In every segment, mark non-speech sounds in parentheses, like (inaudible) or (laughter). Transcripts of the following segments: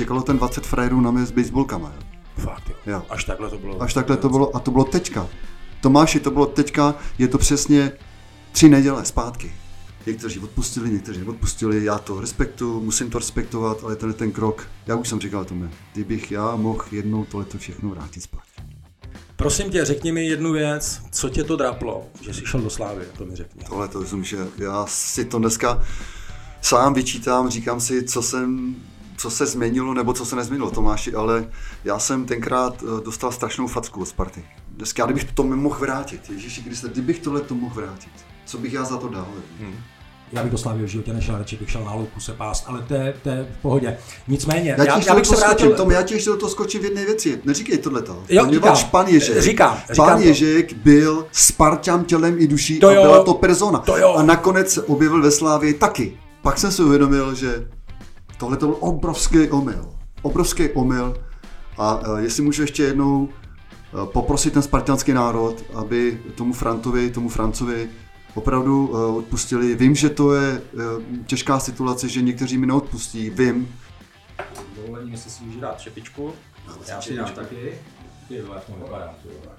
čekalo ten 20 frajerů na mě s baseballkama. Jo. Fakt, jo. Jo. Až takhle to bylo. Až takhle to bylo a to bylo teďka. Tomáši, to bylo teďka, je to přesně tři neděle zpátky. Někteří odpustili, někteří neodpustili, já to respektuju, musím to respektovat, ale ten ten krok, já už jsem říkal tomu, kdybych já mohl jednou tohleto všechno vrátit zpátky. Prosím tě, řekni mi jednu věc, co tě to draplo, že jsi šel do Slávy, to mi řekni. Tohle to myslím, že já si to dneska sám vyčítám, říkám si, co jsem co se změnilo nebo co se nezměnilo, Tomáši, ale já jsem tenkrát eh, dostal strašnou facku od Sparty. Dneska, kdybych to mohl vrátit, Ježíši Kriste, kdybych tohle to mohl vrátit, co bych já za to dal? Hmm. Já bych do Slávy v životě nešel, radši bych šel na louku se pást, ale to je, to je v pohodě. Nicméně, Já, já, já, bych se skočím, vrátil... Tom, já ti ještě do toho skočím v jedné věci. Neříkej tohle to. Jo, říkám. pan Ježek, Říkám, říkám pan to. Ježek byl Spartan tělem i duší To a jo. byla to persona. To jo. A nakonec se objevil ve Slávii taky. Pak jsem si uvědomil, že tohle to byl obrovský omyl. Obrovský omyl. A uh, jestli můžu ještě jednou uh, poprosit ten spartanský národ, aby tomu Frantovi, tomu Francovi opravdu uh, odpustili. Vím, že to je uh, těžká situace, že někteří mi neodpustí. Vím, Dovolení, jestli si můžu dát šepičku. Já si dám taky. Ty vole, to vypadá. ty vole.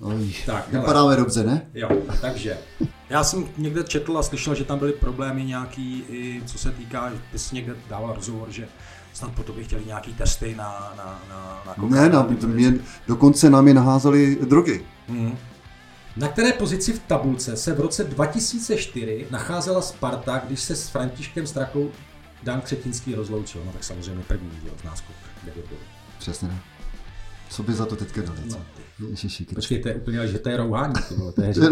Oj, Tak, hele. vypadáme dobře, ne? Jo, takže. Já jsem někde četl a slyšel, že tam byly problémy nějaký, i co se týká, že ty jsi někde dával rozhovor, že snad po tobě chtěli nějaký testy na, na, na, na Ne, na, mě, dokonce nám je naházeli drogy. Hmm. Na které pozici v tabulce se v roce 2004 nacházela Sparta, když se s Františkem Strakou Dan Křetinský rozloučil? No tak samozřejmě první, jo, v náskok. debutu. Přesně ne. Co by za to teďka dali? co? No. Ježiši, Kriste. Počkej, to je úplně, že to je rouhání, ty vole, to je (laughs) hře.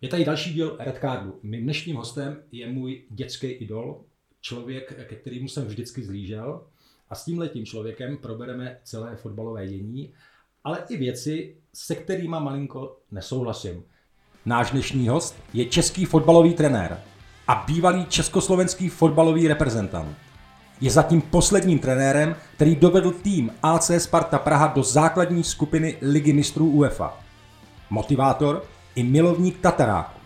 Je tady další díl Red Cardu. Mým dnešním hostem je můj dětský idol, člověk, ke kterému jsem vždycky zlížel. A s tímhletím člověkem probereme celé fotbalové dění, ale i věci, se kterými malinko nesouhlasím. Náš dnešní host je český fotbalový trenér a bývalý československý fotbalový reprezentant. Je zatím posledním trenérem, který dovedl tým AC Sparta Praha do základní skupiny Ligy mistrů UEFA. Motivátor i milovník Tataráku.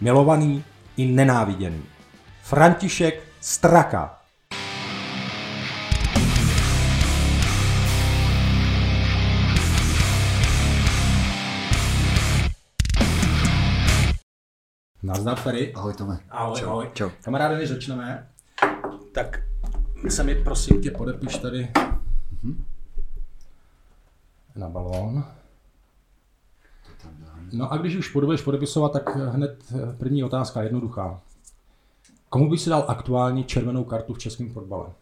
Milovaný i nenáviděný. František Straka. Nazdar, Ferry. Ahoj Tome. Ahoj, Čau. ahoj. Čau. Kamaráde, než začneme, tak se mi prosím tě podepiš tady na balón. No a když už budeš podepisovat, tak hned první otázka, jednoduchá. Komu by si dal aktuálně červenou kartu v českém fotbale?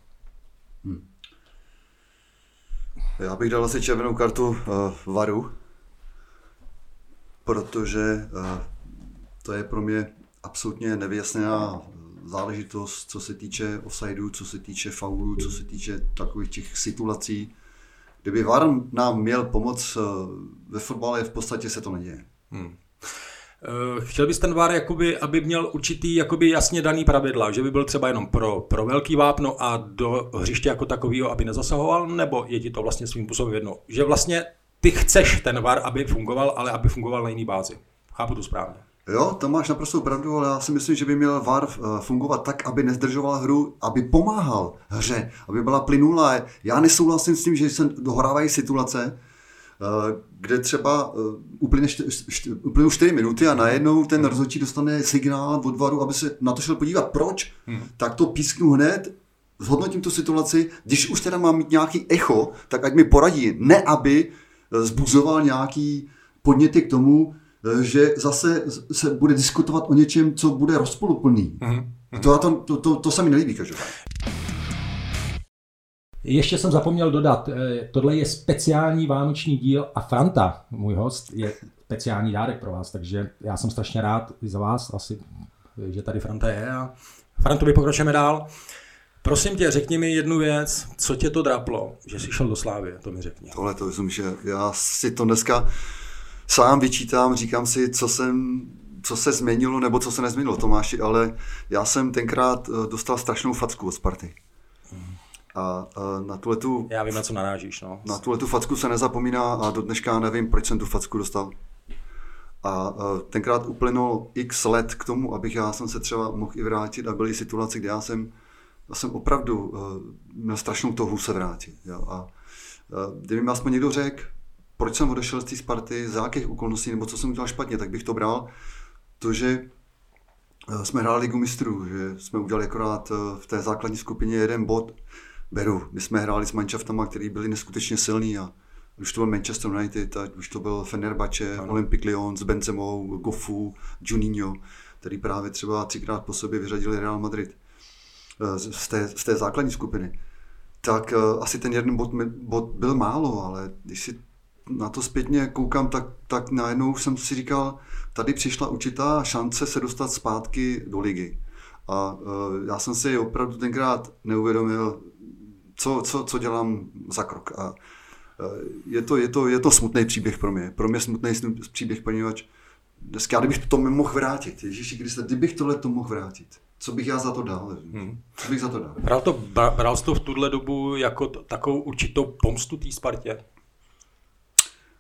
Já bych dal asi červenou kartu uh, Varu, protože uh, to je pro mě absolutně nevyjasněná záležitost, co se týče offsideu, co se týče faulů, co se týče takových těch situací. Kdyby VAR nám měl pomoct uh, ve fotbale, v podstatě se to neděje. Eh, Chtěl bys ten VAR, jakoby, aby měl určitý jakoby jasně daný pravidla, že by byl třeba jenom pro, pro velký vápno a do hřiště jako takového, aby nezasahoval, nebo je ti to vlastně svým způsobem jedno? Že vlastně ty chceš ten VAR, aby fungoval, ale aby fungoval na jiný bázi. Chápu to správně. Jo, to máš naprosto pravdu, ale já si myslím, že by měl VAR eh, fungovat tak, aby nezdržoval hru, aby pomáhal hře, aby byla plynulá. Já nesouhlasím s tím, že se dohrávají situace, eh, kde třeba eh, uplynou 4 minuty a najednou ten rozhodčí dostane signál od VARu, aby se na to šel podívat. Proč? Tak to písknu hned, zhodnotím tu situaci, když už teda mám mít nějaký echo, tak ať mi poradí, ne aby zbuzoval nějaký podněty k tomu, že zase se bude diskutovat o něčem, co bude rozpoluplný. To, to, to, to, to se mi nelíbí každopádně. Ještě jsem zapomněl dodat, eh, tohle je speciální vánoční díl a Franta, můj host, je speciální dárek pro vás, takže já jsem strašně rád i za vás, asi, že tady Franta je a Frantovi pokračujeme dál. Prosím tě, řekni mi jednu věc, co tě to draplo, že jsi šel do Slávy, to mi řekni. Tohle to myslím, že já si to dneska sám vyčítám, říkám si, co jsem co se změnilo nebo co se nezměnilo, Tomáši, ale já jsem tenkrát eh, dostal strašnou facku od Sparty. A eh, na tuhle tu Já vím, na co narážíš, no. Na tuhle tu facku se nezapomíná a do dneška nevím, proč jsem tu facku dostal. A tenkrát uplynulo x let k tomu, abych já jsem se třeba mohl i vrátit a byly situace, kde já jsem, já jsem opravdu měl strašnou touhu se vrátit. Jo. A kdyby mi aspoň někdo řekl, proč jsem odešel z té Sparty, za jakých okolností, nebo co jsem udělal špatně, tak bych to bral. To, že jsme hráli ligu mistrů, že jsme udělali akorát v té základní skupině jeden bod, beru. My jsme hráli s manšaftama, který byli neskutečně silní a už to byl Manchester United, ať už to byl Fenerbahce, Olympic Lyon s Benzemou, Gofu, Juninho, který právě třeba třikrát po sobě vyřadili Real Madrid eh, z té, z té základní skupiny. Tak asi ten jeden bod, bod byl málo, ale když si na to zpětně koukám, tak, tak najednou jsem si říkal, tady přišla určitá šance se dostat zpátky do ligy. A uh, já jsem si opravdu tenkrát neuvědomil, co, co, co dělám za krok. A e, je to, je, to, je to smutný příběh pro mě. Pro mě smutný příběh, poněvadž dneska, já kdybych to mohl vrátit, Ježíši Kriste, kdybych tohle to mohl vrátit, co bych já za to dal? Hmm. Co bych za to dal? Bral, to, bral jsi to v tuhle dobu jako takovou určitou pomstu té Spartě?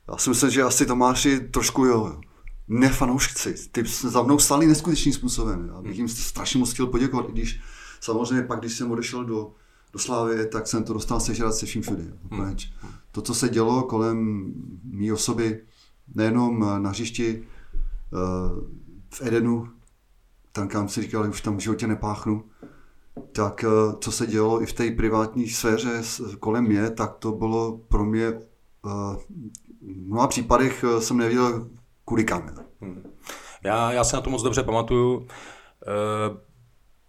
Já si myslím, že asi Tomáši trošku jo. Nefanoušci. Ty za mnou stali neskutečným způsobem. Já bych jim strašně moc chtěl poděkovat, i když samozřejmě pak, když jsem odešel do, do Slávy, tak jsem to dostal sežrat se vším všude. Hmm. To, co se dělo kolem mý osoby, nejenom na hřišti eh, v Edenu, tam kam si říkal, už tam v životě nepáchnu, tak eh, co se dělo i v té privátní sféře kolem mě, tak to bylo pro mě eh, mnoha případech jsem nevěděl kudy kam. Hmm. Já, já se na to moc dobře pamatuju.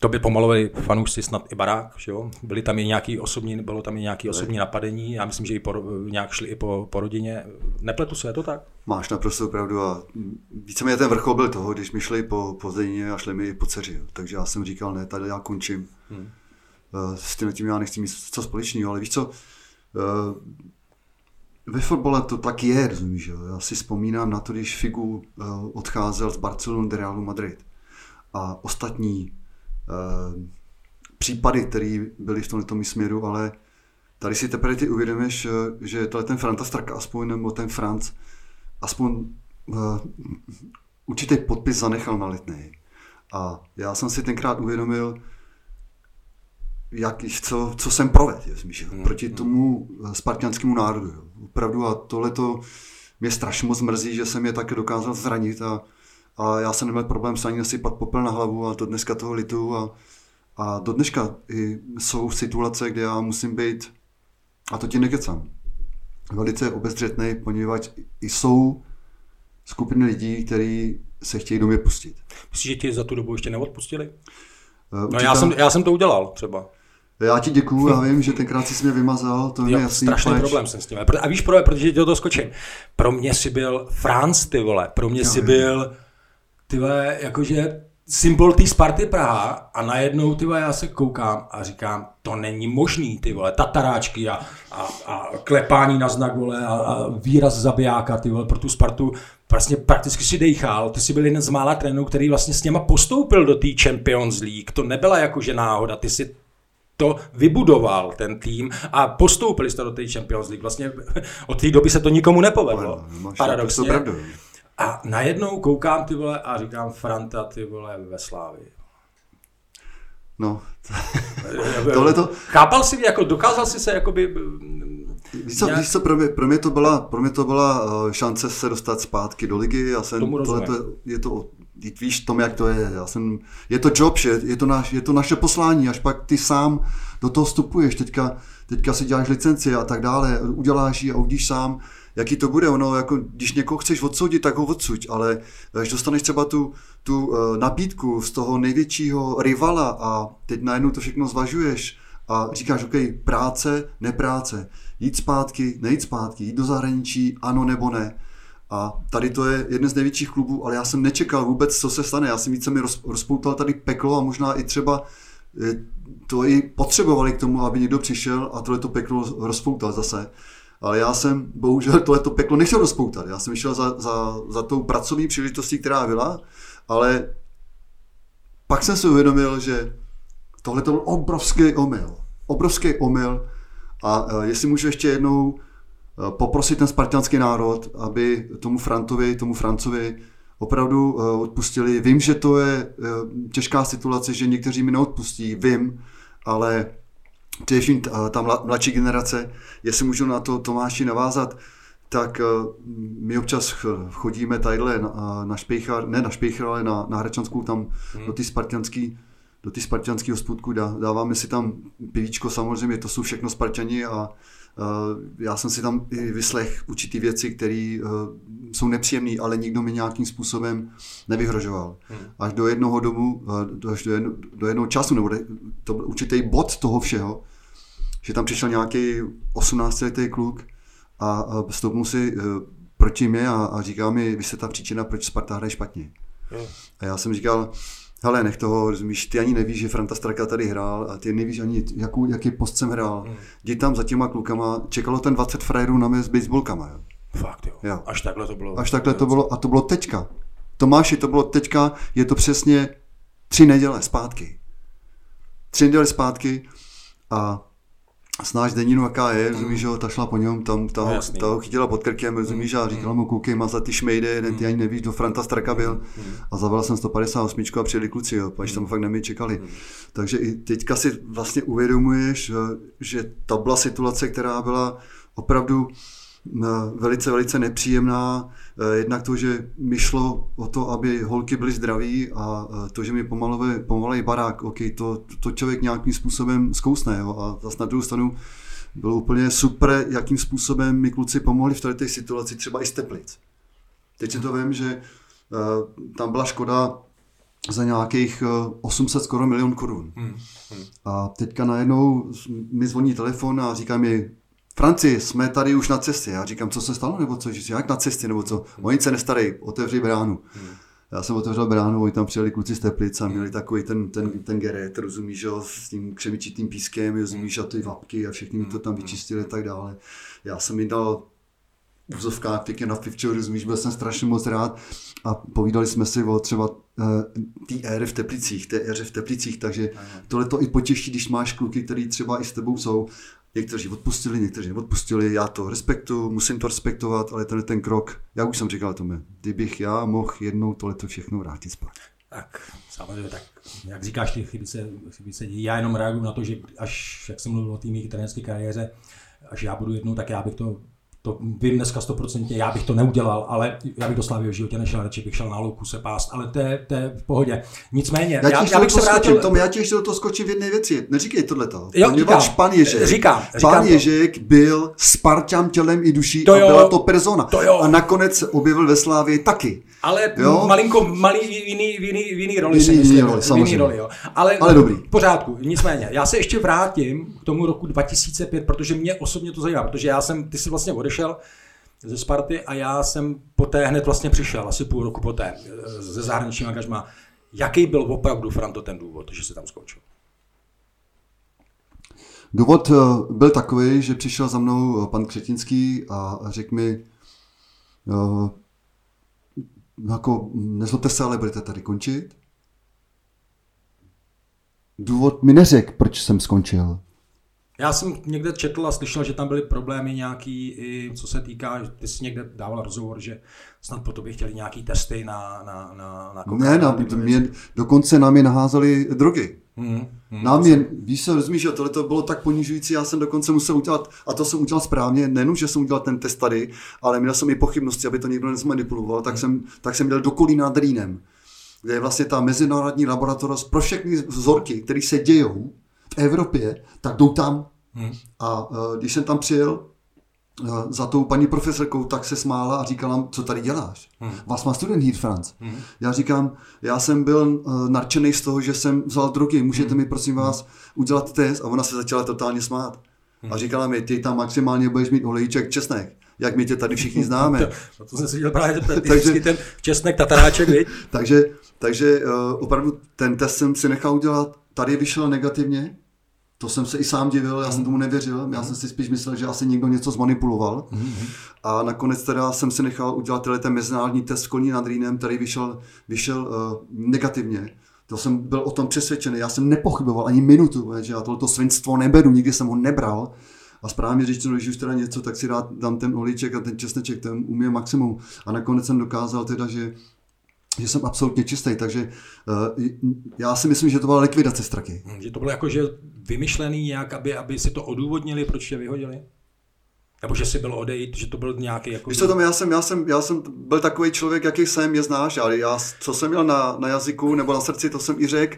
To by pomalovali fanoušci snad i barák, že jo? Byly tam i nějaký osobní, bylo tam i nějaký osobní napadení, já myslím, že i po, nějak šli i po, po rodině. Nepletu se, je to tak? Máš naprosto pravdu a víceméně ten vrchol byl toho, když mi šli po, po Zdeně a šli mi i po dceři. Jo. Takže já jsem říkal, ne, tady já končím. Hmm. Eh, s tím, tím já nechci mít co společného, ale víš co, eh, ve fotbale to tak je, rozumíš, jo? Já si vzpomínám na to, když Figu eh, odcházel z Barcelony do Realu Madrid a ostatní Eh, případy, které byly v tomto směru, ale tady si teprve ty uvědomíš, eh, že tohle ten Franta Straka aspoň, nebo ten Franc, aspoň uh, určitý podpis zanechal na letný. A já jsem si tenkrát uvědomil, jak, co, co jsem provedl, hmm. proti hmm. tomu spartianskému národu. Jo. Opravdu a tohle to mě strašně moc mrzí, že jsem je také dokázal zranit a a já jsem neměl problém se ani nasypat popel na hlavu a do dneska toho litu a, a do dneška jsou situace, kde já musím být, a to ti nekecám, velice obezřetný, poněvadž jsou skupiny lidí, kteří se chtějí do mě pustit. Myslíš, že ti za tu dobu ještě neodpustili? Uh, no já jsem, já jsem to udělal třeba. Já ti děkuju, já vím, že tenkrát jsi mě vymazal, to je jasný. Strašný pleč. problém jsem s tím. A víš proč? Protože tě to skočím. Pro mě si byl Franz, ty vole. Pro mě jo, si byl ty vole, jakože symbol té Sparty Praha a najednou ty vole, já se koukám a říkám, to není možný, ty vole, tataráčky a, a, a klepání na znak, vole, a, a výraz zabijáka, ty vole, pro tu Spartu vlastně prakticky si dejchal, ty jsi byl jeden z mála trénů, který vlastně s něma postoupil do té Champions League, to nebyla jakože náhoda, ty si to vybudoval ten tým a postoupili jste do té Champions League. Vlastně (laughs) od té doby se to nikomu nepovedlo. Paradoxně. To pravdu. A najednou koukám ty vole a říkám Franta ty vole ve Slávii. No, (laughs) tohle to... Chápal jsi, jako dokázal jsi se jakoby... Víš co, nějak... víš co pro, mě, pro, mě to byla, pro mě to byla eh, šance se dostat zpátky do ligy. Já jsem, tohle to, je to, víš tom, jak to je. Já jsem, je to job, že je to, naš, je to naše poslání, až pak ty sám do toho vstupuješ. Teďka, teďka si děláš licenci a tak dále, uděláš ji a uvidíš sám, jaký to bude. Ono, jako, když někoho chceš odsoudit, tak ho odsuď, ale když dostaneš třeba tu, tu uh, nabídku z toho největšího rivala a teď najednou to všechno zvažuješ a říkáš, OK, práce, nepráce, jít zpátky, nejít zpátky, jít do zahraničí, ano nebo ne. A tady to je jeden z největších klubů, ale já jsem nečekal vůbec, co se stane. Já jsem více mi rozpoutal tady peklo a možná i třeba eh, to i potřebovali k tomu, aby někdo přišel a tohle to peklo rozpoutal zase. Ale já jsem bohužel tohleto peklo nechtěl rozpoutat. Já jsem šel za, za, za tou pracovní příležitostí, která byla, ale pak jsem si uvědomil, že tohle to byl obrovský omyl. Obrovský omyl. A uh, jestli můžu ještě jednou poprosit ten spartianský národ, aby tomu Frantovi, tomu Francovi opravdu uh, odpustili. Vím, že to je uh, těžká situace, že někteří mi neodpustí, vím, ale především ta, mladší generace, jestli můžu na to Tomáši navázat, tak uh, my občas chodíme tadyhle na, na špejchar, ne na špejchar, ale na, na Hračanskou, tam hmm. do ty spartianský do ty spartianského sputku, dá, dáváme si tam pivíčko, samozřejmě to jsou všechno Spartani a já jsem si tam i vyslech určitý věci, které uh, jsou nepříjemné, ale nikdo mi nějakým způsobem nevyhrožoval. Hmm. Až do jednoho domu, uh, až do, jedno, do jednoho času, nebo to byl určitý bod toho všeho, že tam přišel nějaký 18-letý kluk a, stoupnul si proti mě a, a říká mi, vy jste ta příčina, proč Sparta hraje špatně. Hmm. A já jsem říkal, hele, nech toho, rozumíš, ty ani nevíš, že Franta Straka tady hrál a ty nevíš ani, jakou, jaký post jsem hrál. Hmm. Jdi tam za těma klukama, čekalo ten 20 frajerů na mě s baseballkama. Jo. Fakt jo. jo. Až takhle to bylo. Až takhle to bylo a to bylo teďka. Tomáši, to bylo teďka, je to přesně tři neděle zpátky. Tři neděle zpátky a snáš deninu, jaká je, rozumíš, že ta šla po něm, tam ta, no, ta ho chytila pod krkem, rozumíš, a říkala mu, koukej, má za ty šmejde, jeden ty ani nevíš, do Franta Straka byl. A zavolal jsem 158 a přijeli kluci, jo, až tam fakt nemi čekali. Takže i teďka si vlastně uvědomuješ, že ta byla situace, která byla opravdu velice, velice nepříjemná. Eh, jednak to, že mi šlo o to, aby holky byly zdraví a eh, to, že mi pomalej barák, ok, to, to člověk nějakým způsobem zkousne. Jo? A zase na druhou stranu bylo úplně super, jakým způsobem mi kluci pomohli v této situaci, třeba i z Teplic. Teď si to vím, že tam byla škoda za nějakých 800 skoro milion korun. Hmm. Hmm. A teďka najednou mi zvoní telefon a říká mi, Franci, jsme tady už na cestě. Já říkám, co se stalo, nebo co, že jak na cestě, nebo co. Oni se nestarej, otevři bránu. Hmm. Já jsem otevřel bránu, oni tam přijeli kluci z Teplic a měli takový ten, ten, ten geret, rozumíš, jo, s tím křemičitým pískem, rozumíš, a ty vapky a všechny mi to tam vyčistili a tak dále. Já jsem jim dal úzovkách pěkně na fivčo, rozumíš, byl jsem strašně moc rád a povídali jsme si o třeba uh, té éry v Teplicích, té éře v Teplicích, takže tohle to i potěší, když máš kluky, který třeba i s tebou jsou Někteří odpustili, někteří neodpustili, já to respektuju, musím to respektovat, ale ten ten krok, já už jsem říkal tomu, kdybych já mohl jednou tohleto všechno vrátit zpátky. Tak samozřejmě, tak jak říkáš, ty chyby se, chyby se dějí. Já jenom reaguju na to, že až, jak jsem mluvil o té mých kariéře, až já budu jednou, tak já bych to to vím dneska stoprocentně, já bych to neudělal, ale já bych do Slávy v životě nešel, radši bych šel na louku se pást, ale to je, to je v pohodě. Nicméně, já, já, já bych se vrátil... Tom, já ti ještě do toho skočím v jedné věci. Neříkej tohleto. Jo, říkám, pan Ježek. Říkám, říkám pan to. Ježek byl Spartan tělem i duší to a byla to persona. To jo. A nakonec se objevil ve Slávě taky. Ale jo? malinko, malý v jiný, v jiný, v jiný roli v jiný, jiný roli, samozřejmě. roli, jo. Ale, ale dobrý. V pořádku, nicméně. Já se ještě vrátím k tomu roku 2005, protože mě osobně to zajímá, protože já jsem, ty jsi vlastně odešel, ze Sparty a já jsem poté hned vlastně přišel, asi půl roku poté, ze zahraničního angažma. Jaký byl opravdu, Franto, ten důvod, že se tam skončil? Důvod eh, byl takový, že přišel za mnou eh, pan Křetinský a řekl mi, eh, jako, nezlobte se, ale budete tady končit. Důvod mi neřekl, proč jsem skončil. Já jsem někde četl a slyšel, že tam byly problémy nějaký, i co se týká, ty jsi někde dával rozhovor, že snad po tobě chtěli nějaký testy na, na, na, na Ne, na, mě, dokonce nám je naházeli drogy. Hmm, hmm, nám je, víš se, rozumíš, že tohle to bylo tak ponižující, já jsem dokonce musel udělat, a to jsem udělal správně, nejenom, že jsem udělal ten test tady, ale měl jsem i pochybnosti, aby to někdo nezmanipuloval, tak, hmm. jsem, tak jsem měl do Kolína nad Rýnem, kde je vlastně ta mezinárodní laboratoř pro všechny vzorky, které se dějou, Evropě, tak jdou tam. Hmm. A uh, když jsem tam přijel uh, za tou paní profesorkou, tak se smála a říkala, co tady děláš? Hmm. Vás má student hier, Franz. Hmm. Já říkám, já jsem byl uh, narčený z toho, že jsem vzal drogy, můžete hmm. mi prosím vás udělat test? A ona se začala totálně smát. Hmm. A říkala mi, ty tam maximálně budeš mít olejček česnek jak my tě tady všichni známe. (laughs) to, to jsem si viděl právě ten, (laughs) takže, ten česnek tataráček, viď? (laughs) takže takže uh, opravdu ten test jsem si nechal udělat, tady vyšel negativně, to jsem se i sám divil, já jsem tomu nevěřil, já jsem si spíš myslel, že asi někdo něco zmanipuloval. A nakonec teda jsem si nechal udělat ten mezinárodní test v Kolní nad Rýnem, který vyšel, vyšel uh, negativně. To jsem byl o tom přesvědčený, já jsem nepochyboval ani minutu, že já tohleto svinstvo neberu, nikdy jsem ho nebral. A správně řečeno, když už teda něco, tak si rád dám ten olíček a ten česneček, ten umí maximum. A nakonec jsem dokázal teda, že že jsem absolutně čistý, takže uh, já si myslím, že to byla likvidace straky. Hm, že to bylo jako, že vymyšlený nějak, aby, aby si to odůvodnili, proč je vyhodili? Nebo že si byl odejít, že to byl nějaký jako... Víš co tam, já jsem, já jsem, já jsem byl takový člověk, jaký jsem, je znáš, ale já, co jsem měl na, na jazyku nebo na srdci, to jsem i řekl.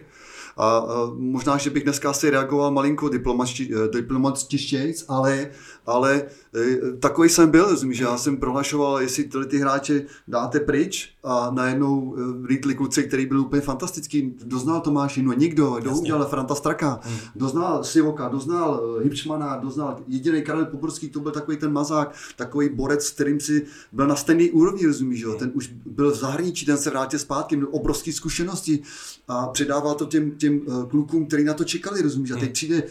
A, možná, že bych dneska asi reagoval malinko diplomatičtějc, ale, ale e, takový jsem byl, rozumíš, že já jsem prohlašoval, jestli tyhle ty hráče dáte pryč a najednou e, rýtli kluci, který byl úplně fantastický, doznal Tomáši, no nikdo, kdo udělal Franta Straka, hmm. doznal Sivoka, doznal Hipšmana, doznal jediný Karel Poborský, to byl takový ten mazák, takový borec, s kterým si byl na stejný úrovni, rozumíš, že? Hmm. ten už byl v zahraničí, ten se vrátil zpátky, měl obrovské zkušenosti a předával to těm, těm klukům, kteří na to čekali, rozumíš, a teď hmm. přijde,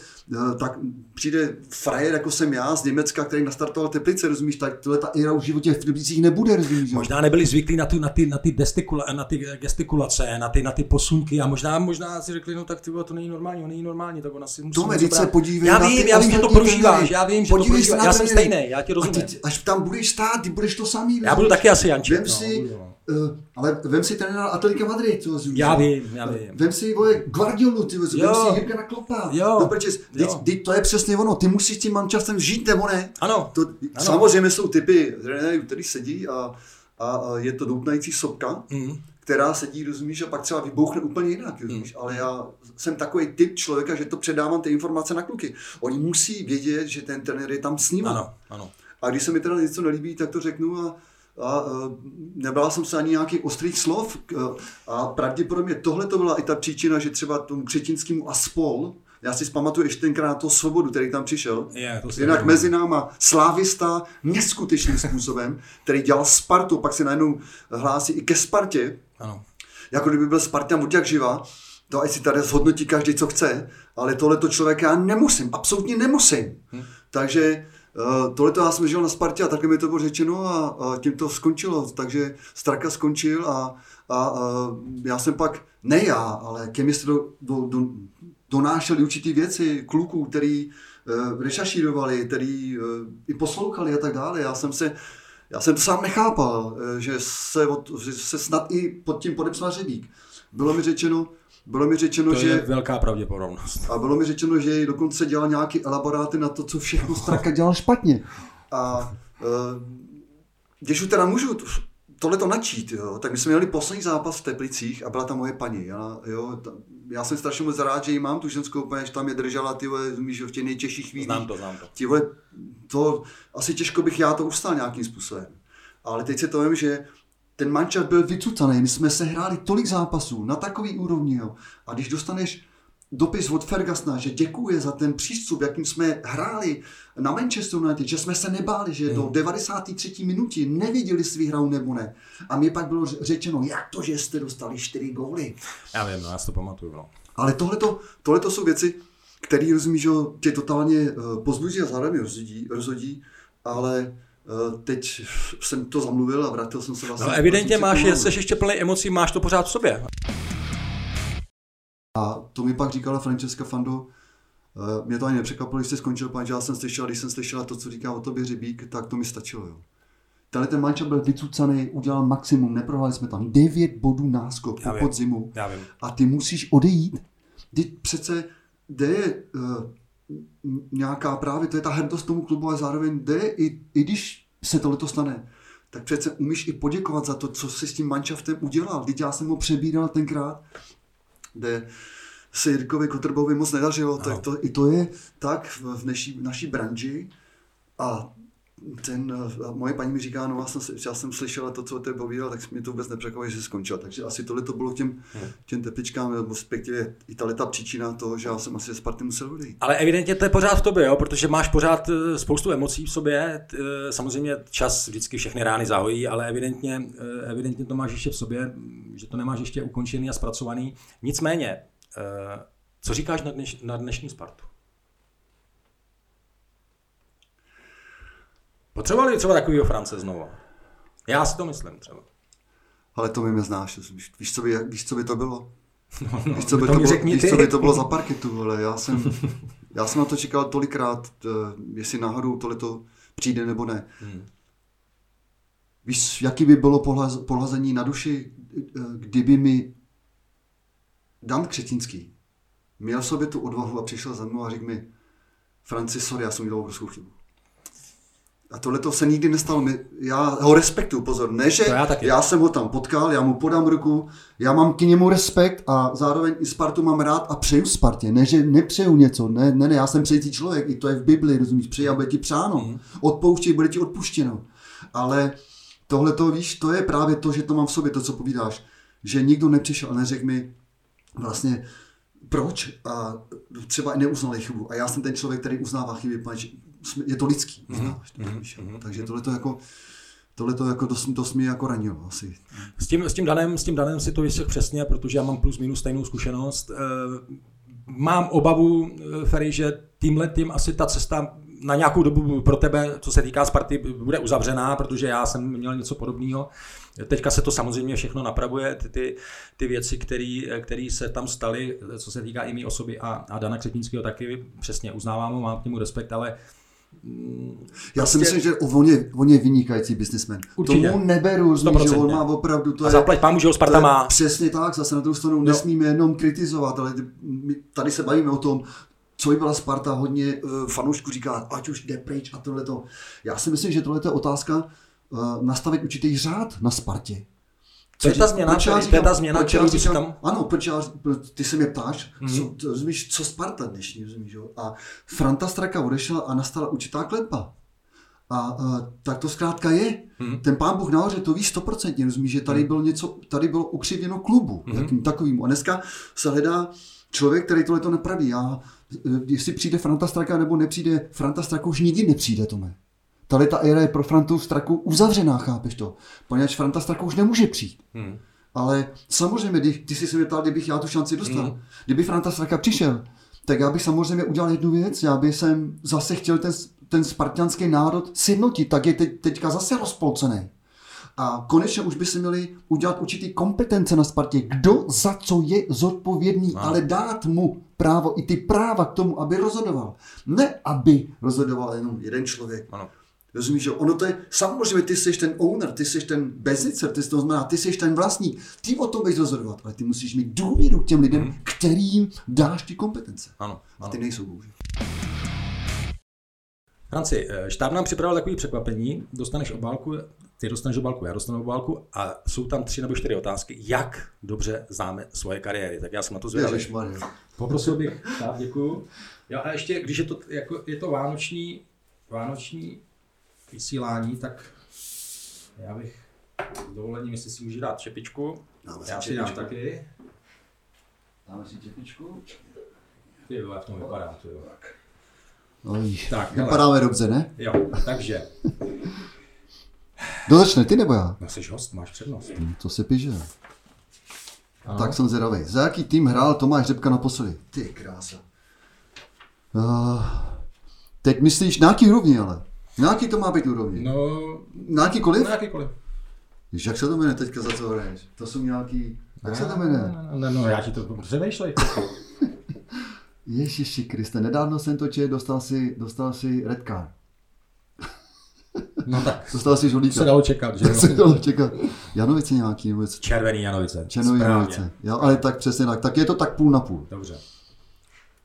tak přijde frajer, jako jsem já, z Německa, který nastartoval Teplice, rozumíš, tak tohle ta éra už v životě v Teplicích nebude, rozumíš. Možná nebyli zvyklí na, tu, na ty, na ty, destikula, na ty gestikulace, na ty, na ty posunky a možná, možná si řekli, no tak ty, to není normální, on není normální, tak ona si musí. To medice podívej já vím, já vím, že to prožíváš, já vím, že to prožíváš, já jsem stejný, já ti rozumím. Až tam budeš stát, ty budeš to samý. Já budu taky asi Janček. Vem si, ale vem si trenéra Atletico Madrid, co Já vím, já vím. Vem si vole, Guardiolu, ty vem si Jirka Klopa. Jo. No, protože, teď, to je přesně ono, ty musíš tím mančastem žít, nebo ne? Ano. To, ano. Samozřejmě jsou typy trenérů, který sedí a, a, a je to doutnající sopka, mm. která sedí, rozumíš, a pak třeba vybouchne úplně jinak, rozumíš. Mm. Ale já jsem takový typ člověka, že to předávám ty informace na kluky. Oni musí vědět, že ten trenér je tam s nimi. Ano, ano. A když se mi teda něco nelíbí, tak to řeknu a a nebala jsem se ani nějakých ostrých slov a pravděpodobně tohle to byla i ta příčina, že třeba tomu Křetinskému a spol, já si zpamatuju ještě tenkrát na to svobodu, který tam přišel. Je, to Jinak mezi náma slávista neskutečným způsobem, který dělal Spartu, pak se najednou hlásí i ke Spartě. Ano. Jako kdyby byl Spartan od jak živa. To ať si tady zhodnotí každý, co chce, ale tohleto člověka já nemusím, absolutně nemusím. Hm. Takže Uh, tohle to já jsem žil na Spartě a takhle mi to bylo řečeno a, a tím to skončilo. Takže Straka skončil a, a, a já jsem pak, ne já, ale ke mně do, do, do, donášeli určitý věci kluků, který uh, rešašírovali, který uh, i poslouchali a tak dále. Já jsem se já jsem to sám nechápal, že se, od, že se snad i pod tím podepsal řebík. Bylo mi řečeno, bylo mi řečeno, to že... je velká pravděpodobnost. A bylo mi řečeno, že dokonce dělal nějaký elaboráty na to, co všechno Straka dělal špatně. A uh, když už teda můžu tohle to načít, jo, tak my jsme měli poslední zápas v Teplicích a byla tam moje paní. Já, jo, ta, já jsem strašně moc rád, že jí mám tu ženskou paní, že tam je držela ty víš, v těch nejtěžších chvílích. Znám to, znám to. Ty to asi těžko bych já to ustál nějakým způsobem. Ale teď se to vím, že ten mančat byl vycucaný, my jsme se hráli tolik zápasů na takový úrovni, jo. A když dostaneš dopis od Fergasna, že děkuje za ten přístup, jakým jsme hráli na Manchester United, že jsme se nebáli, že do 93. Hmm. minuty nevěděli, jestli vyhrajou nebo ne. A mě pak bylo řečeno, jak to, že jste dostali 4 góly. Já vím, no, já si to pamatuju. No. Ale tohle to jsou věci, které rozumíš, že tě totálně eh, pozbudí a zároveň rozhodí, rozhodí ale teď jsem to zamluvil a vrátil jsem se vlastně. No evidentně máš, jsi ještě plný emocí, máš to pořád v sobě. A to mi pak říkala Francesca Fando, eh, mě to ani nepřekvapilo, když jsi skončil pan, že já jsem slyšel, když jsem slyšela to, co říká o tobě Řebík, tak to mi stačilo. Jo. Tenhle ten mančat byl vycucaný, udělal maximum, neprohráli jsme tam 9 bodů náskok po podzimu. A ty musíš odejít. Ty přece, kde je uh, nějaká právě, to je ta hrdost tomu klubu, ale zároveň jde, i, i když se tohle stane, tak přece umíš i poděkovat za to, co jsi s tím manšaftem udělal. Teď já jsem ho přebíral tenkrát, kde se Jirkovi Kotrbovi moc nedařilo, no. tak to, i to je tak v naší, naší branži a ten, a moje paní mi říká, no já jsem, já jsem slyšela to, co o té povídal, tak mi to vůbec nepřekvapuje, že se skončil. Takže asi tohle to bylo těm, hmm. těm tepličkám, respektive i ta leta příčina toho, že já jsem asi Sparty musel odejít. Ale evidentně to je pořád v tobě, jo? protože máš pořád eh, spoustu emocí v sobě. Eh, samozřejmě čas vždycky všechny rány zahojí, ale evidentně, eh, evidentně to máš ještě v sobě, že to nemáš ještě ukončený a zpracovaný. Nicméně, co říkáš na, dneš, na dnešní Spartu? Potřebovali třeba takového France znovu. Já si to myslím třeba. Ale to mi neznáš, víš, víš, co by, víš, co by to bylo? No, no, víš, co by to, to bylo, víš, co by to bylo za parketu, ale já jsem, já jsem na to čekal tolikrát, jestli náhodou tohle to přijde nebo ne. Hmm. víš, jaký by bylo pohlaz, pohlazení na duši, eh, kdyby mi Dan Křetínský měl sobě tu odvahu a přišel za mnou a řekl mi, Franci, sorry, já jsem udělal obrovskou chybu. A tohle to se nikdy nestalo. Já ho respektuju, pozor. Ne, že To já taky. já jsem ho tam potkal, já mu podám ruku, já mám k němu respekt a zároveň i Spartu mám rád a přeju Spartě. Ne, že nepřeju něco, ne, ne, ne já jsem přející člověk, i to je v Bibli, rozumíš, přeji a bude ti přáno. Mhm. Odpouštěj, bude ti odpuštěno. Ale tohle to víš, to je právě to, že to mám v sobě, to, co povídáš. Že nikdo nepřišel a neřekl mi vlastně, proč a třeba neuznali chybu. A já jsem ten člověk, který uznává chyby, protože je to lidský, uznáváš to, jo. Takže tohle to jako, tohle to jako, dost, dost mě jako ranilo asi. S tím, s tím Danem, s tím Danem si to vysvět přesně, protože já mám plus minus stejnou zkušenost. Eh, Mám obavu, eh, Ferry, že tímhle tím asi ta cesta na nějakou dobu pro tebe, co se týká Sparty, bude uzavřená, protože já jsem měl něco podobného. Teďka se to samozřejmě všechno napravuje, ty, ty, ty věci, které se tam staly, co se týká i mý osoby a, a Dana Křetínského taky, přesně uznávám ho, mám k němu respekt, ale Já si Prostě- myslím, že on je, on je vynikající businessman. Určitě. Tomu neberu, rozumíš, že on 100%. má opravdu, to a zaplať pámu, že ho Sparta má. přesně tak, zase na druhou stranu nesmíme jenom kritizovat, ale tady se bavíme o tom, co by byla Sparta, hodně uh, fanoušků říká, ať už jde pryč a tohle to. Já si myslím, že tohle je otázka nastavit určitý řád na Spartě. To je ta změna, já to je ta změna, říkám- tam- Ano, já, ty se mě ptáš, Mhm. co, rozumíš, co Sparta dnešní, rozumíš, jo? A Franta Straka odešel a nastala určitá kletba. A, a tak to zkrátka je. Mhm. Ten pán Bůh nahoře to ví stoprocentně, rozumíš, že tady bylo něco, tady bylo ukřivěno klubu, Mhm. takým, takovým. A dneska se hledá člověk, který tohle to nepraví. Já, eh, jestli přijde Franta Straka nebo nepřijde, Franta Straka už nikdy nepřijde, Tome. Tady ta éra je pro Frantu Straku uzavřená, chápeš to? Poněvadž Franta Straka už nemůže přijít. Hmm. Ale samozřejmě, kdy, ty jsi se mě ptal, kdybych já tu šanci dostal. Mhm. Kdyby Franta Straka přišel, tak já bych samozřejmě udělal jednu věc. Já bych jsem zase chtěl ten, ten spartianský národ sjednotit, tak je teď, teďka zase rozpolcený. A konečně už by se měli udělat určitý kompetence na Spartě. Kdo za co je zodpovědný, Ano. ale dát mu právo, i ty práva k tomu, aby rozhodoval. Ne, aby rozhodoval jenom jeden člověk. Ano. Rozumíš, že ono to je, samozřejmě ty jsi ten owner, ty jsi ten beznicer, ty jsi to znamená, ty jsi ten vlastník, ty o tom budeš rozhodovat, ale ty musíš mít důvěru k těm lidem, Mhm. kterým dáš ty kompetence. Ano, A ano. ty nejsou bohužel. Franci, eh, štáb nám připravil takový překvapení, dostaneš obálku, ty dostaneš obálku, já dostanu obálku a jsou tam tři nebo čtyři otázky, jak dobře známe svoje kariéry. Tak já jsem na to zvědavý. Poprosil bych, tak děkuju. Jo a ještě, když je to, jako, je to vánoční, vánoční vysílání, tak já bych s dovolením, jestli si můžu dát čepičku. Dáme si Já si dám taky. Dáme si čepičku. Ty vole, jak to vypadá, ty vole. Oj, Tak, hele. vypadáme dobře, ne? Jo, takže, (laughs) Kdo začne, ty nebo já? no jsi host, máš přednost. Hm, To se píše. Ano. Tak jsem zvědavý. Za jaký tým hrál Tomáš Řepka naposledy? Ty krása. Uh, teď myslíš, na jaký úrovni ale? Na jaký to má být úrovni? No, Na jakýkoliv? na jakýkoliv. Víš, jak se to jmenuje teďka, za co hraješ? To jsou nějaký... Jak se to jmenuje? No, no, no, já ti to přemýšlej. (laughs) Ježiši Kriste, nedávno jsem to čet, dostal si, dostal si red card. No tak, Dostal si se žolíka. dalo čekat, že se dalo čekat. Janovice nějaký, nebo něco. Červený Janovice. Správně. Janovice. Jo, ale tak přesně tak. Tak je to tak půl na půl. Dobře.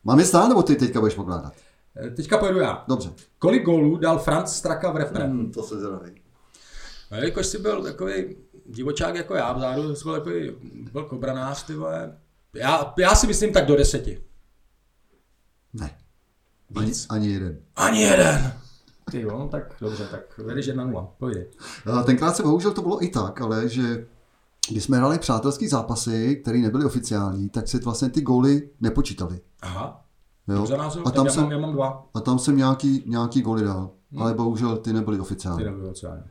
Mám je stát, nebo ty teďka budeš pokládat? Eh, Teďka pojedu já. Dobře. Kolik gólů dal Franz Straka v repre? Hmm, to se zrovna. A jelikož jsi byl takový divočák jako já, vzadu jsi byl takový byl kobranář, ty vole. Já, já si myslím tak do deseti. Ne. Ani, Víc. ani jeden. Ani jeden. Ty jo, no tak dobře, tak vedeš 1-0, pojď. Eh, Tenkrát se bohužel to bylo i tak, ale že když jsme hráli přátelský zápasy, které nebyly oficiální, tak se vlastně ty góly nepočítaly. Aha, Jo? A tam já, jsem, mám, já mám dva. a tam jsem nějaký, nějaký góly dal, ale bohužel ty nebyly Ty oficiální. nebyly oceány.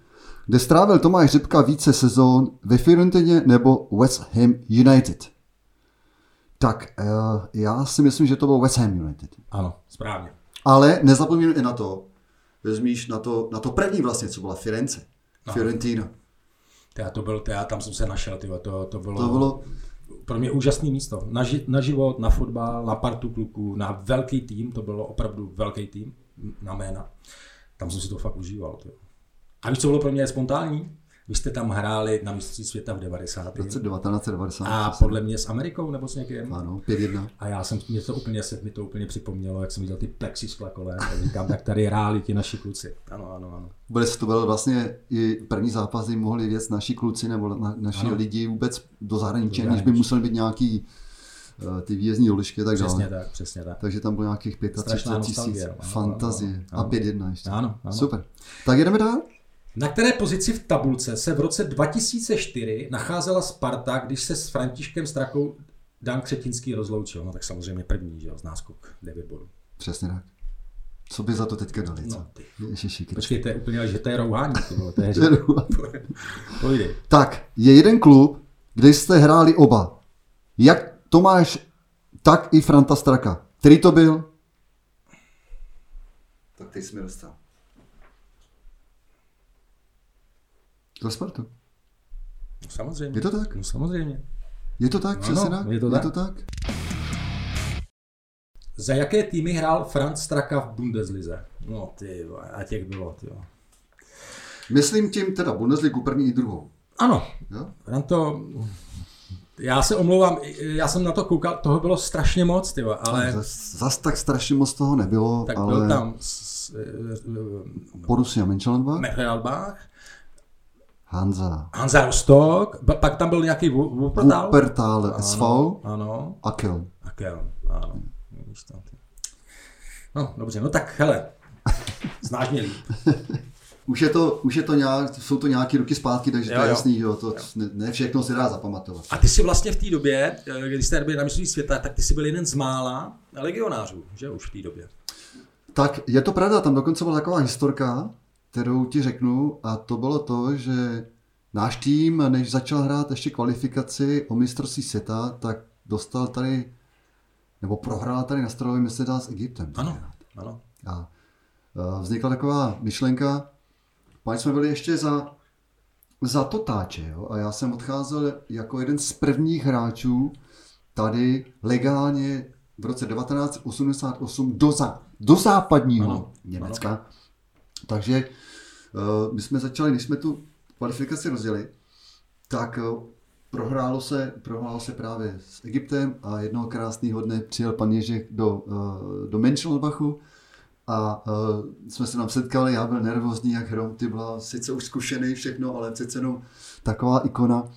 Kde strávil Tomáš Řepka více sezón ve Fiorentině nebo West Ham United? Tak uh, já si myslím, že to byl West Ham United. Ano, správně. Ale nezapomínám i na to, vezmíš na to, na to první vlastně, co byla Firenze. Aha. Fiorentina. Já to byl, já tam jsem se našel, tyjo, to, to bylo, To bylo, pro mě úžasné místo. Na, ži, na život, na fotbal, na partu kluků, na velký tým, to bylo opravdu velký tým, na jména. Tam jsem si to fakt užíval. Tyjo. A víš, co bylo pro mě spontánní? Vy jste tam hráli na mistrovství světa v 90. V roce 1990. A podle mě s Amerikou nebo s někým? Ano, 5-1. A já jsem, mě to úplně, se mi to úplně připomnělo, jak jsem viděl ty plexiskla kolem, tak říkám, tak tady hráli ti naši kluci. Ano, ano, ano. Vůbec to byl vlastně i první zápas, kdy mohli věc naši kluci nebo na, naši ano. lidi vůbec do zahraničí, než by museli být nějaký uh, ty výjezdní dolišky tak dále. Přesně tak, přesně tak. Takže tam bylo nějakých 35 tisíc. Fantazie. ano. A 5-1 ještě. Ano, ano. Super. Tak jedeme dál? Na které pozici v tabulce se v roce 2004 nacházela Sparta, když se s Františkem Strakou Dan Křetinský rozloučil? No tak samozřejmě první, že jo, z náskok 9 bodů. Přesně tak. Co by za to teďka dali, co? No, ty. Ježiši, Počkej, to je úplně, že to je rouhání, vole, to je, Pojdi. Tak, je jeden klub, kde jste hráli oba. Jak Tomáš, tak i Franta Straka. Který to byl? Tak teď jsme dostal. Za Spartu. No, samozřejmě. Je to tak? No samozřejmě. Je to tak? Ano, Přesně tak? je to je tak. to tak? Za jaké týmy hrál Franz Straka v Bundeslize? No ty a těch bylo, ty. Myslím tím teda Bundesligu první i druhou. Ano, Jo? Franto, já se omlouvám, já jsem na to koukal, toho bylo strašně moc, ty vole, ale Zas, zas tak strašně moc toho nebylo, tak ale byl tam s, Borussia Mönchengladbach, Mönchengladbach, Hansa, Hansa Rostock, pak tam byl nějaký Wu- Wuppertal. Wuppertal SV Ano, a Köln. a Köln, ano. No, dobře, no tak hele, (laughs) znáš mě líp. Už je to, už je to nějak, jsou to nějaké roky zpátky, takže Jo, to je jo. jasný, jo, to ne, ne všechno se dá zapamatovat. A ty jsi vlastně v té době, eh, když jste byli na mistrovství světa, tak ty jsi byl jeden z mála legionářů, že už v té době. Tak je to pravda, tam dokonce byla taková historka, kterou ti řeknu, a to bylo to, že náš tým, než začal hrát ještě kvalifikaci o mistrovství světa, tak dostal tady, nebo prohrál tady na strojovém mistrovství s Egyptem. Ano, ano. A e, vznikla taková myšlenka, pak jsme byli ještě za, za Totáče, jo? a já jsem odcházel jako jeden z prvních hráčů tady legálně v roce 1988 do, za, do západního ano, Německa. Ano. Takže uh, my jsme začali, když jsme tu kvalifikaci rozjeli, tak uh, prohrálo se, prohrálo se právě s Egyptem a jednoho krásného dne přijel pan Ježek do, uh, do Mönchengladbachu a uh, jsme se tam setkali, já byl nervózní jak hrom, ty byla sice už zkušený všechno, ale přece jenom taková ikona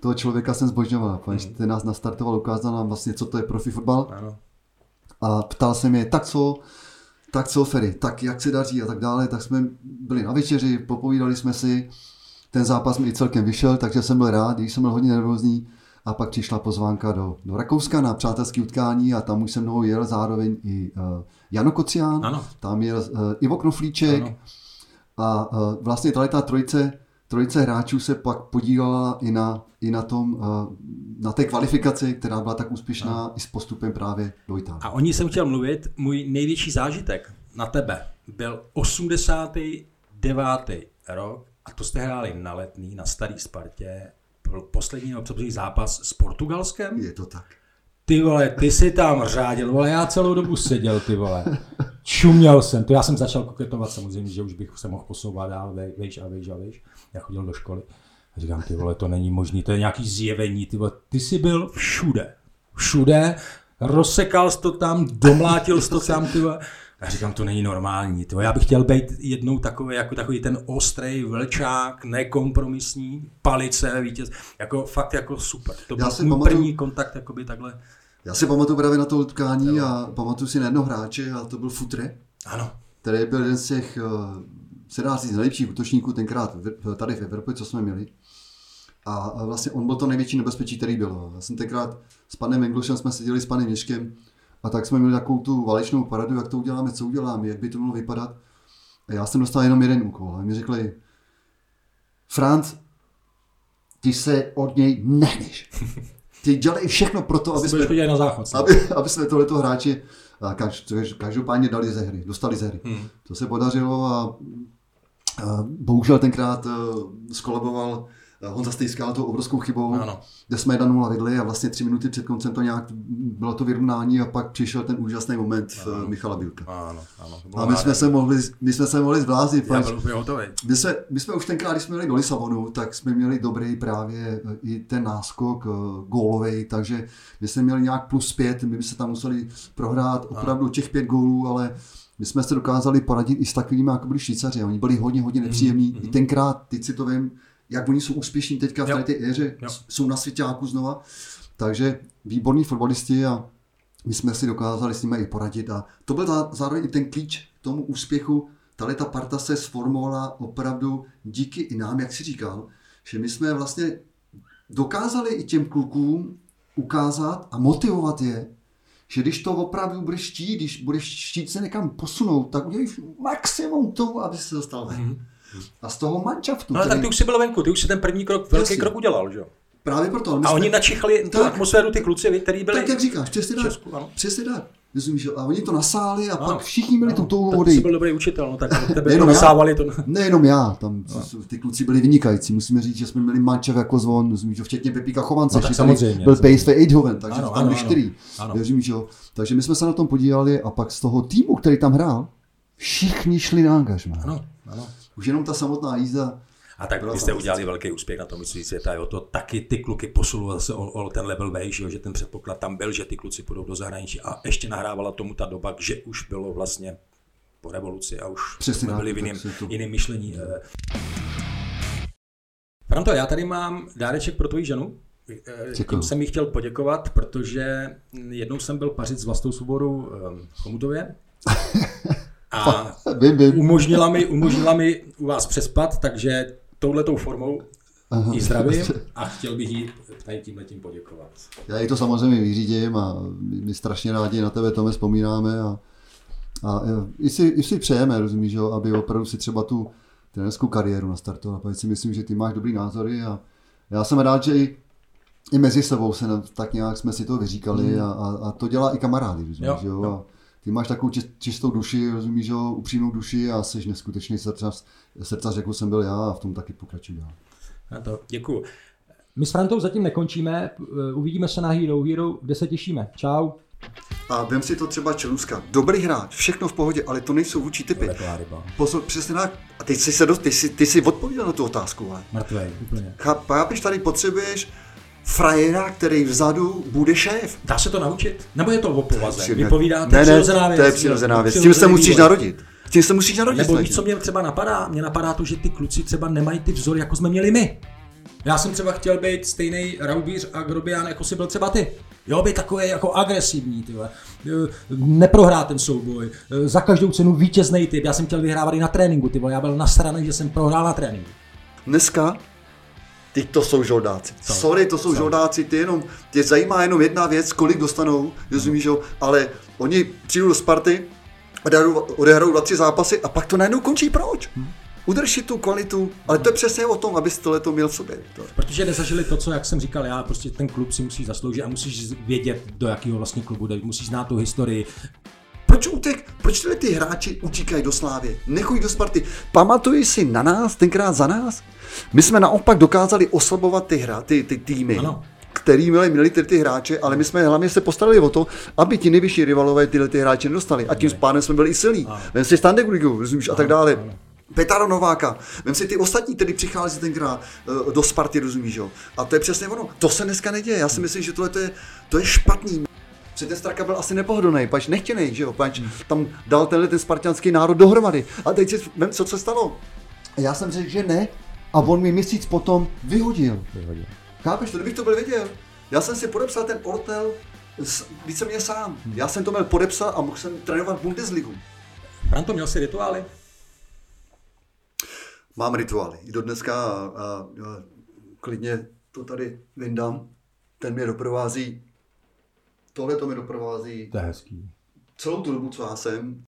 toho člověka jsem zbožňoval, protože ten nás nastartoval, ukázal nám vlastně, co to je profi fotbal. Ano. a ptal se mě, tak co, tak co Ferry, tak jak se daří a tak dále, tak jsme byli na večeři, popovídali jsme si, ten zápas mi i celkem vyšel, takže jsem byl rád, když jsem byl hodně nervózní a pak přišla pozvánka do, do Rakouska na přátelské utkání a tam už se mnou jel zároveň i uh, Jano Kocián, Ano. tam jel uh, Ivo Knoflíček Ano. a uh, vlastně tady ta trojice, trojice hráčů se pak podílela i na, i na, tom, uh, na té kvalifikaci, která byla tak úspěšná i s postupem právě do Itálie. A o ní jsem chtěl mluvit. Můj největší zážitek na tebe byl 89. rok a to jste hráli na letný, na starý Spartě. Byl poslední obsazení zápas s Portugalskem. Je to tak. Ty vole, ty si tam řádil, vole, já celou dobu seděl, ty vole. Čuměl jsem, to já jsem začal koketovat samozřejmě, že už bych se mohl posouvat dál, vej- vejš a vejš a vejš. Já chodil do školy. A říkám, ty vole, to není možný, to je nějaký zjevení, ty vole. Ty jsi byl všude. Všude, rozsekal jsi to tam, domlátil jsi to tam, ty vole. Já říkám, to není normální, ty vole. Já bych chtěl být jednou takový, jako takový ten ostrý vlčák, nekompromisní, palice, vítěz, jako fakt jako super. To Já byl můj pamatuju- první kontakt, jakoby takhle. Já si pamatuju právě na to utkání a pamatuju si na jednoho hráče a to byl Futre, Ano, který byl jeden z těch, uh, se dá říct, nejlepších útočníků tenkrát tady v Evropě, co jsme měli. A a vlastně on byl to největší nebezpečí, který bylo. Já jsem tenkrát s panem Englušem jsme seděli s panem Měškem a tak jsme měli takovou tu válečnou paradu, jak to uděláme, co uděláme, jak by to mělo vypadat. A já jsem dostal jenom jeden úkol. A mi řekli, Franz, ty se od něj nehneš. (laughs) Ty dělej všechno pro to, aby jsme, na záchod. aby, aby jsme tohleto hráči každopádně dali ze hry, dostali ze hry. Hmm. To se podařilo a, a bohužel tenkrát uh, skolaboval eh, Honza Stejská tou obrovskou chybou, Ano. kde jsme 1-0 vedli a vlastně tři minuty před koncem to nějak bylo to vyrovnání a pak přišel ten úžasný moment ano. Michala Bílka. Ano, ano. A my jsme, se mohli, my jsme se mohli zvláznit. Já byl úplně hotový. My jsme, my jsme už tenkrát, když jsme jeli do Lisabonu, tak jsme měli dobrý právě eh, i ten náskok gólový, takže my jsme měli nějak plus pět, my se tam museli prohrát opravdu těch pět gólů, ale my jsme se dokázali poradit i s takovými, jako byli Švýcaři. Oni byli hodně, hodně nepříjemní. Mm, I tenkrát, teď si to vím, jak oni jsou úspěšní teďka v té éře, Jo. jsou na svěťáku znova. Takže výborní fotbalisti a my jsme si dokázali s nimi i poradit. A to byl zá- zároveň i ten klíč k tomu úspěchu. Tady ta parta se sformovala opravdu díky i nám, jak si říkal, že my jsme vlastně dokázali i těm klukům ukázat a motivovat je, že když to opravdu budeš štít, když budeš štít se někam posunout, tak udělíš maximum toho, aby se dostal ven. A z toho manšaftu, No ale tak ty už jsi byl venku, ty už si ten první krok, velký Jasně. krok udělal, že jo? právě proto. my A jsme- oni načichli tu Tak. atmosféru, ty kluci, který byli... Tak jak říkáš, přesně tak. Ano. Přesně tak. Rozumíš, a oni to nasáli a Ano. pak všichni měli tu touhu odejít. byl dobrý učitel, no tak (laughs) tebe to Nejenom já. nasávali to... Nejenom já, tam (laughs) ty kluci byli vynikající. Musíme říct, že jsme měli mančev jako zvon, rozumíš, včetně Pepíka Chovance, No tak samozřejmě, byl. PSV Eindhoven, takže Ano, tam ano, byli ano. čtyři. Ano. Rozumíš, jo? Takže my jsme se na tom podíleli a pak z toho týmu, který tam hrál, všichni šli na angažmá. Ano, ano. Už jenom ta samotná jízda. A tak vy jste udělali velký úspěch na tom myslí světa, jo, to taky ty kluky posunul zase o, o ten level vejš, jo, že ten předpoklad tam byl, že ty kluci půjdou do zahraničí a ještě nahrávala tomu ta doba, že už bylo vlastně po revoluci a už Přesně byli v jiném, jiném myšlení. eh. Franto, já tady mám dáreček pro tvoji ženu. Eh, Děkuju. Tím jsem jí chtěl poděkovat, protože jednou jsem byl pařit s vlastou souboru v Chomutově (laughs) a umožnila mi, umožnila mi u vás přespat, takže touhletou formou Aha. jí zdravím a chtěl bych jí tady tímhle tím poděkovat. Já jí to samozřejmě vyřídím a my, my strašně rádi na tebe Tome vzpomínáme a, a e, i, si, i si přejeme, rozumíš, jo, aby opravdu si třeba tu trenerskou kariéru nastartoval. Protože si myslím, že ty máš dobrý názory a já jsem rád, že i, i mezi sebou se tak nějak jsme si to vyříkali a, a, a to dělá i kamarády, rozumíš, Jo, jo, jo. Ty máš takovou čist, čistou duši, rozumíš, jo, upřímnou duši a jsi neskutečný srdcař, srdcař, jako jsem byl já a v tom taky pokračuju dál. Na to děkuju. My s Frantou zatím nekončíme, eh, uvidíme se na Hero Hero, kde se těšíme. Čau. A vem si to třeba Čeluska. Dobrý hráč, všechno v pohodě, ale to nejsou vůči typy. Taková ryba. Pozor, přesně tak. A teď jsi, se dost, ty, jsi, ty jsi odpověděl na tu otázku, ale. Mrtvej, úplně. Chápeš, tady potřebuješ frajera, který vzadu bude šéf. Dá se to naučit? Nebo je to o povaze? Při- Vy povídáte ne, ne, přirozená věc. to je přirozená věc. S tím se musíš narodit. S tím se musíš narodit. Nebo víš, co mě třeba napadá? Mně napadá to, že ty kluci třeba nemají ty vzory, jako jsme měli my. Já jsem třeba chtěl být stejný raubíř a grobián, jako jsi byl třeba ty. Jo, být takový jako agresivní, ty. Eh, Neprohrát ten souboj. Eh, Za každou cenu vítězný typ. Já jsem chtěl vyhrávat i na tréninku, ty. Já byl nasraný, že jsem prohrál na tréninku. Dneska Teď to jsou žoldáci. Sorry, to jsou žoldáci, ty jenom, tě zajímá jenom jedna věc, kolik dostanou, rozumíš, jo? ale oni přijdou do Sparty, odehrajou, odehrajou dva, tři zápasy a pak to najednou končí. Proč? Udrž si tu kvalitu, ale to je přesně o tom, abys tohle to měl v sobě. To. Protože nezažili to, co, jak jsem říkal já, prostě ten klub si musí zasloužit a musíš vědět, do jakého vlastně klubu jde, musíš znát tu historii. Proč utek? Proč tyhle ty hráči utíkají do Slávy? Nechodí do Sparty. Pamatuji si na nás, tenkrát za nás? My jsme naopak dokázali oslabovat ty, hra, ty, ty týmy. Ano. který měli, měli ty, ty hráče, ale my jsme hlavně se postarali o to, aby ti nejvyšší rivalové tyhle ty hráče nedostali. A tím pádem jsme byli i silní. Vem si Standegurigu, rozumíš, a tak dále. Petra Nováka, vem si ty ostatní, kteří přichází tenkrát eh, do Sparty, rozumíš, jo. A to je přesně ono. To se dneska neděje. Já si myslím, že tohle to je, to je špatný. Protože ten Straka byl asi nepohodlný, pač nechtěný, že jo, pač tam dal tenhle ten spartianský národ dohromady. A teď si vem, co se stalo. A já jsem řekl, že ne, a on mi měsíc potom vyhodil. Vyhodil. Chápeš to, kdybych to byl viděl. Já jsem si podepsal ten Ortel s- víceméně sám. Já jsem to měl podepsat a mohl jsem trénovat Bundesligu. Franto, měl si rituály? Mám rituály. I do dneska a, a, a klidně to tady vyndám. Ten mě doprovází, tohle to mě doprovází To je hezký. celou tu dobu, co já jsem.